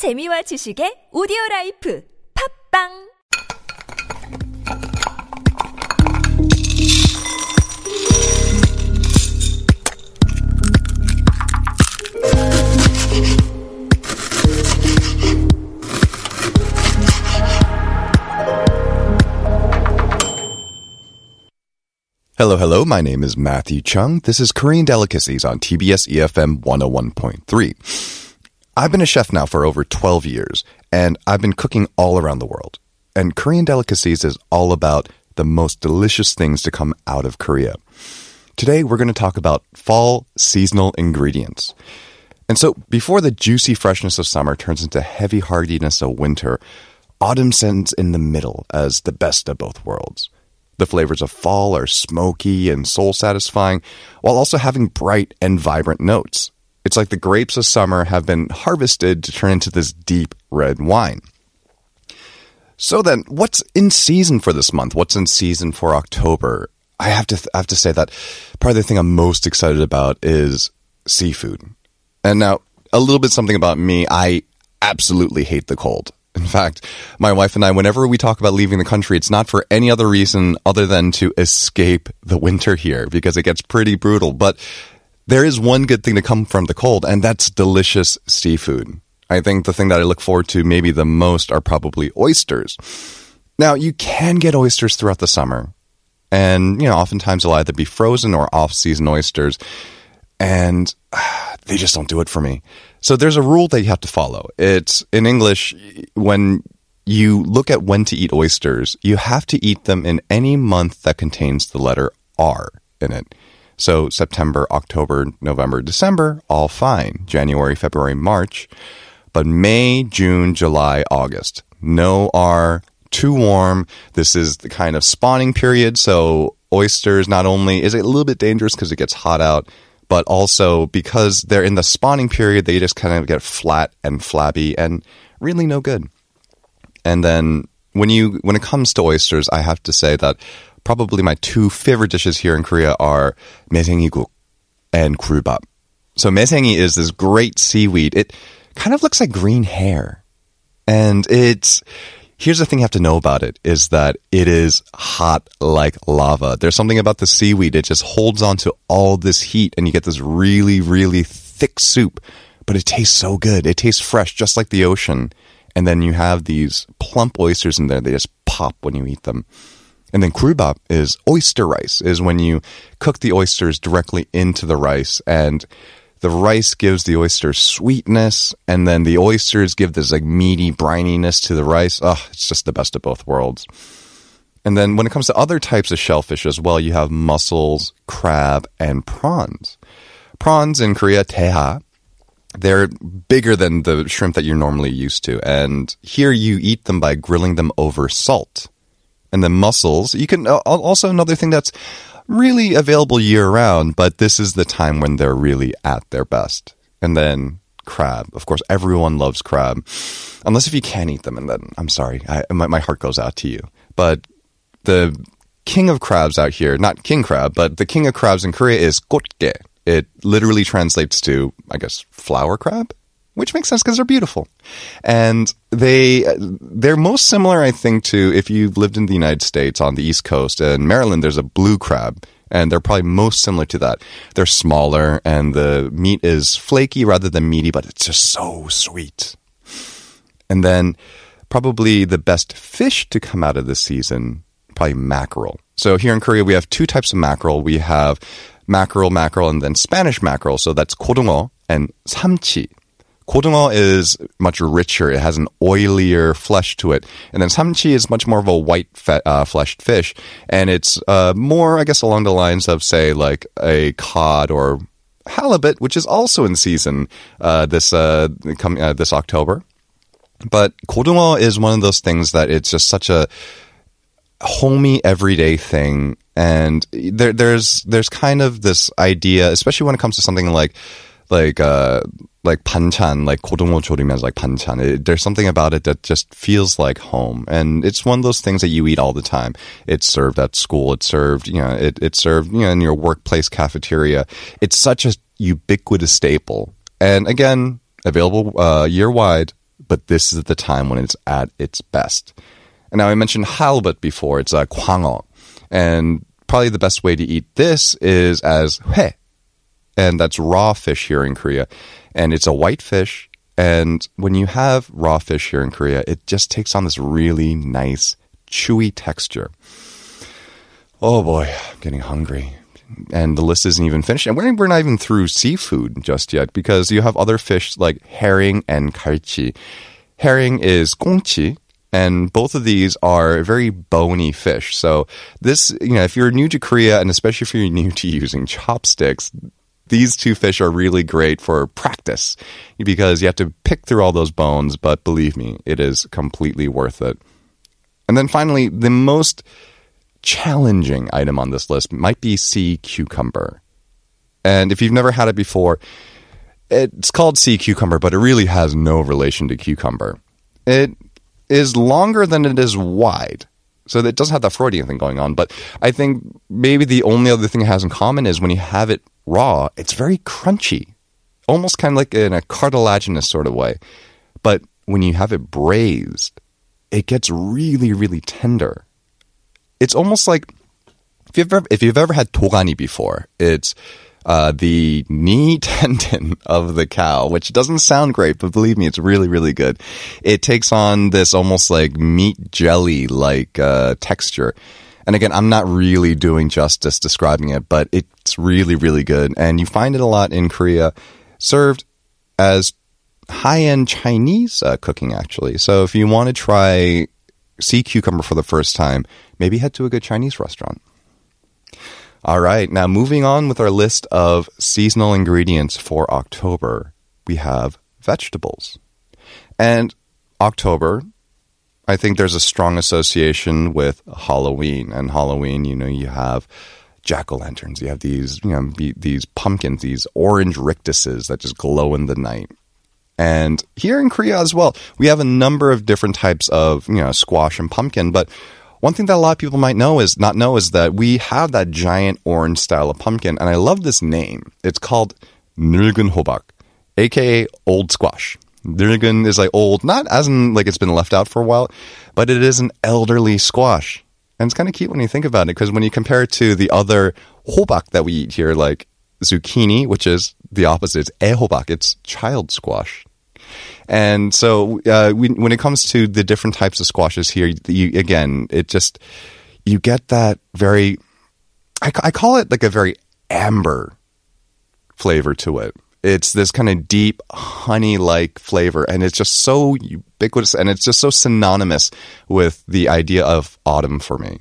재미와 지식의 오디오 라이프 팝빵 Hello, hello. My name is Matthew Chung. This is Korean Delicacies on TBS EFM 101.3. I've been a chef now for over 12 years, and I've been cooking all around the world. And Korean Delicacies is all about the most delicious things to come out of Korea. Today, we're going to talk about fall seasonal ingredients. And so, before the juicy freshness of summer turns into heavy hardiness of winter, autumn sends in the middle as the best of both worlds. The flavors of fall are smoky and soul satisfying, while also having bright and vibrant notes. It's like the grapes of summer have been harvested to turn into this deep red wine. So then, what's in season for this month? What's in season for October? I have to th- I have to say that probably the thing I'm most excited about is seafood. And now, a little bit something about me. I absolutely hate the cold. In fact, my wife and I, whenever we talk about leaving the country, it's not for any other reason other than to escape the winter here because it gets pretty brutal. But there is one good thing to come from the cold, and that's delicious seafood. I think the thing that I look forward to maybe the most are probably oysters. Now, you can get oysters throughout the summer, and, you know, oftentimes they'll either be frozen or off season oysters, and uh, they just don't do it for me. So there's a rule that you have to follow. It's in English, when you look at when to eat oysters, you have to eat them in any month that contains the letter R in it. So September, October, November, December, all fine. January, February, March. But May, June, July, August, no R, too warm. This is the kind of spawning period. So oysters not only is it a little bit dangerous because it gets hot out, but also because they're in the spawning period, they just kind of get flat and flabby and really no good. And then when you when it comes to oysters, I have to say that probably my two favorite dishes here in Korea are mesenggiguk and kurulbap. So mesengi is this great seaweed. It kind of looks like green hair. And it's here's the thing you have to know about it is that it is hot like lava. There's something about the seaweed. It just holds on to all this heat and you get this really, really thick soup. But it tastes so good. It tastes fresh, just like the ocean. And then you have these plump oysters in there. They just pop when you eat them. And then 굴밥 is oyster rice, is when you cook the oysters directly into the rice and the rice gives the oyster sweetness, and then the oysters give this like meaty brininess to the rice. Oh, it's just the best of both worlds. And then when it comes to other types of shellfish as well, you have mussels, crab, and prawns. Prawns in Korea, teha, they're bigger than the shrimp that you're normally used to. And here you eat them by grilling them over salt. And then mussels, you can also another thing that's really available year round, but this is the time when they're really at their best. And then crab. Of course, everyone loves crab, unless if you can't eat them. And then I'm sorry, I, my, my heart goes out to you. But the king of crabs out here, not king crab, but the king of crabs in Korea is gotge. It literally translates to, I guess, flower crab which makes sense because they're beautiful. And they they're most similar, I think, to if you've lived in the United States on the East Coast and Maryland. There's a blue crab, and they're probably most similar to that. They're smaller, and the meat is flaky rather than meaty, but it's just so sweet. And then probably the best fish to come out of this season, probably mackerel. So here in Korea, we have two types of mackerel. We have mackerel, mackerel, and then Spanish mackerel. So that's kodungo and samchi, Kodungo is much richer. It has an oilier flesh to it. And then samchi is much more of a white fe- uh, fleshed fish. And it's uh, more, I guess, along the lines of, say, like a cod or halibut, which is also in season uh, this, uh, com- uh, this October. But kodungo is one of those things that it's just such a homey everyday thing. And there, there's, there's kind of this idea, especially when it comes to something like like uh like panchan, like kodungo chorim means like panchan. There's something about it that just feels like home, and it's one of those things that you eat all the time. It's served at school. It's served, you know, it, it's served, you know, in your workplace cafeteria. It's such a ubiquitous staple, and again, available uh, year wide. But this is the time when it's at its best. And now I mentioned halibut before. It's a uh, kwango, and probably the best way to eat this is as hue, and that's raw fish here in Korea. And it's a white fish. And when you have raw fish here in Korea, it just takes on this really nice, chewy texture. Oh boy, I'm getting hungry and the list isn't even finished. And we're, we're not even through seafood just yet because you have other fish like herring and 갈치. Herring is gongchi, and both of these are very bony fish. So this, you know, if you're new to Korea and especially if you're new to using chopsticks, these two fish are really great for practice because you have to pick through all those bones, but believe me, it is completely worth it. And then finally, the most challenging item on this list might be sea cucumber. And if you've never had it before, it's called sea cucumber, but it really has no relation to cucumber. It is longer than it is wide. So it doesn't have that Freudian thing going on. But I think maybe the only other thing it has in common is when you have it raw, it's very crunchy, almost kind of like in a cartilaginous sort of way. But when you have it braised, it gets really, really tender it's almost like if you've ever, if you've ever had togani before, it's uh, the knee tendon of the cow, which doesn't sound great, but believe me, it's really, really good. It takes on this almost like meat jelly like uh, texture. And again, I'm not really doing justice describing it, but it's really, really good. And you find it a lot in Korea, served as high end Chinese uh, cooking, actually. So if you want to try sea cucumber for the first time, maybe head to a good Chinese restaurant. All right, now moving on with our list of seasonal ingredients for October, we have vegetables. And October, I think there's a strong association with Halloween. And Halloween, you know, you have jack o' lanterns, you have these, you know, these pumpkins, these orange rictuses that just glow in the night. And here in Korea as well, we have a number of different types of, you know, squash and pumpkin, but one thing that a lot of people might know is not know is that we have that giant orange style of pumpkin, and I love this name. It's called 늙은 호박, aka old squash. 늙은 is like old, not as in like it's been left out for a while, but it is an elderly squash. And it's kind of cute when you think about it, because when you compare it to the other hobak that we eat here, like zucchini, which is the opposite, it's ehobak, it's child squash. And so uh, we, when it comes to the different types of squashes here, you, again, it just, you get that very, I, I call it like a very amber flavor to it. It's this kind of deep honey like flavor, and it's just so ubiquitous and it's just so synonymous with the idea of autumn for me.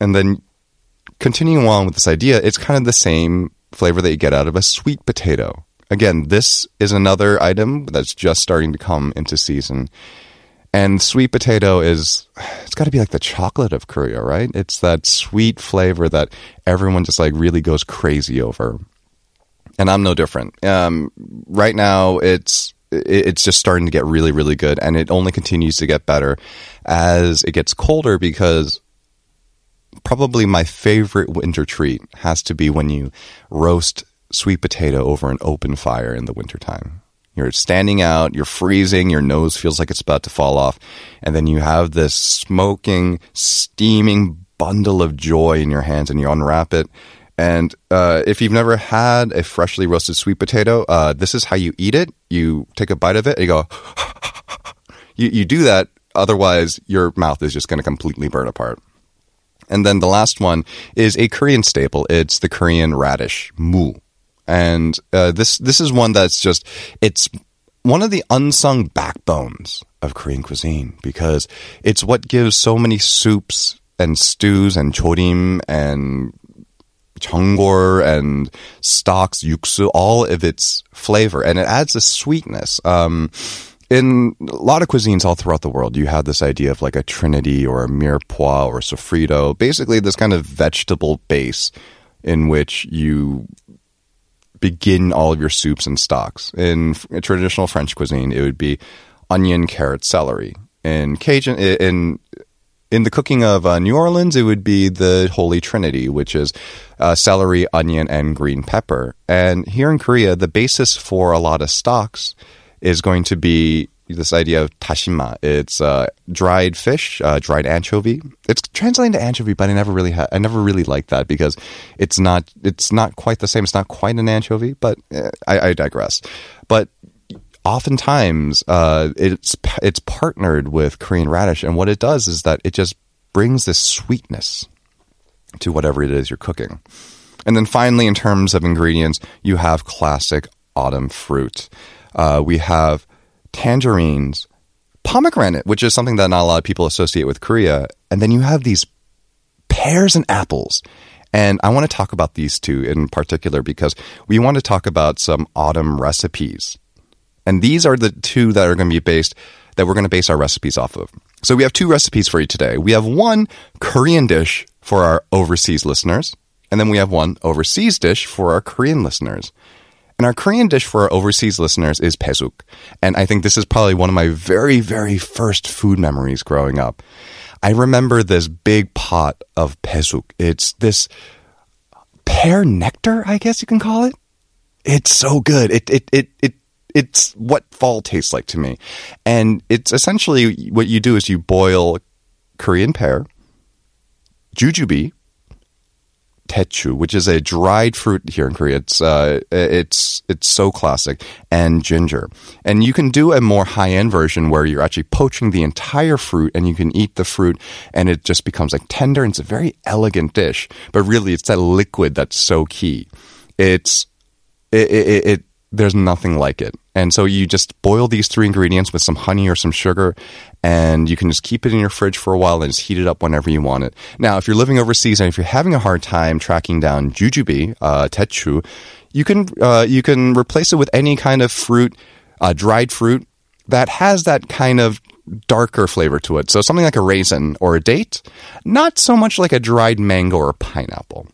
And then continuing on with this idea, it's kind of the same flavor that you get out of a sweet potato. Again, this is another item that's just starting to come into season. And sweet potato is, it's got to be like the chocolate of Korea, right? It's that sweet flavor that everyone just like really goes crazy over. And I'm no different. Um, right now, it's, it's just starting to get really, really good. And it only continues to get better as it gets colder because probably my favorite winter treat has to be when you roast sweet potato over an open fire in the wintertime. You're standing out, you're freezing, your nose feels like it's about to fall off, and then you have this smoking, steaming bundle of joy in your hands and you unwrap it. And uh, if you've never had a freshly roasted sweet potato, uh, this is how you eat it. You take a bite of it and you go, you, you do that, otherwise, your mouth is just going to completely burn apart. And then the last one is a Korean staple. It's the Korean radish, mu and uh, this this is one that's just it's one of the unsung backbones of Korean cuisine because it's what gives so many soups and stews and chorim and jeongor and stocks, yuksu, all of its flavor, and it adds a sweetness. Um, in a lot of cuisines all throughout the world, you have this idea of like a trinity or a mirepoix or a sofrito, basically this kind of vegetable base in which you begin all of your soups and stocks. In traditional French cuisine, it would be onion, carrot, celery. In Cajun, in in the cooking of uh, New Orleans, it would be the Holy Trinity, which is uh, celery, onion, and green pepper. And here in Korea, the basis for a lot of stocks is going to be this idea of tashima. It's uh, dried fish, uh, dried anchovy. It's translated to anchovy, but I never really ha- I never really liked that because it's not it's not quite the same. It's not quite an anchovy, but eh, I, I digress. But oftentimes uh, it's it's partnered with Korean radish, and what it does is that it just brings this sweetness to whatever it is you're cooking. And then finally, in terms of ingredients, you have classic autumn fruit. Uh, we have tangerines, pomegranate, which is something that not a lot of people associate with Korea, and then you have these pears and apples. And I want to talk about these two in particular because we want to talk about some autumn recipes. And these are the two that are going to be based, that we're going to base our recipes off of. So we have two recipes for you today. We have one Korean dish for our overseas listeners, and then we have one overseas dish for our Korean listeners. And our Korean dish for our overseas listeners is pesuk. And I think this is probably one of my very, very first food memories growing up. I remember this big pot of pesuk. It's this pear nectar, I guess you can call it. It's so good. It it it it it's what fall tastes like to me. And it's essentially what you do is you boil Korean pear, jujube, techu, which is a dried fruit here in Korea. It's uh, it's it's so classic, and ginger. And you can do a more high end version where you're actually poaching the entire fruit, and you can eat the fruit, and it just becomes like tender. And it's a very elegant dish, but really, it's that liquid that's so key. It's it, it, it there's nothing like it. And so you just boil these three ingredients with some honey or some sugar, and you can just keep it in your fridge for a while and just heat it up whenever you want it. Now, if you're living overseas and if you're having a hard time tracking down jujube, uh, techu, you can uh, you can replace it with any kind of fruit, uh, dried fruit that has that kind of darker flavor to it. So something like a raisin or a date, not so much like a dried mango or pineapple.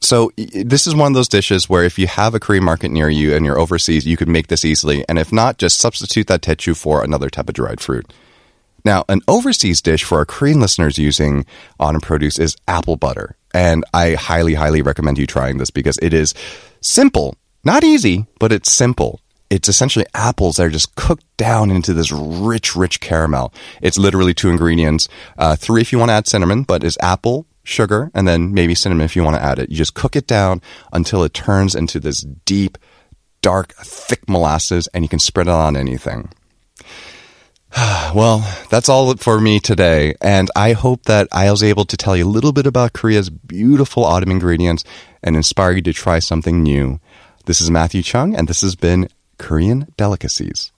So this is one of those dishes where if you have a Korean market near you and you're overseas, you could make this easily. And if not, just substitute that techu for another type of dried fruit. Now, an overseas dish for our Korean listeners using autumn produce is apple butter. And I highly, highly recommend you trying this because it is simple, not easy, but it's simple. It's essentially apples that are just cooked down into this rich, rich caramel. It's literally two ingredients. Uh, three if you want to add cinnamon, but is apple, sugar, and then maybe cinnamon if you want to add it. You just cook it down until it turns into this deep, dark, thick molasses, and you can spread it on anything. Well, that's all for me today, and I hope that I was able to tell you a little bit about Korea's beautiful autumn ingredients and inspire you to try something new. This is Matthew Chung, and this has been Korean Delicacies.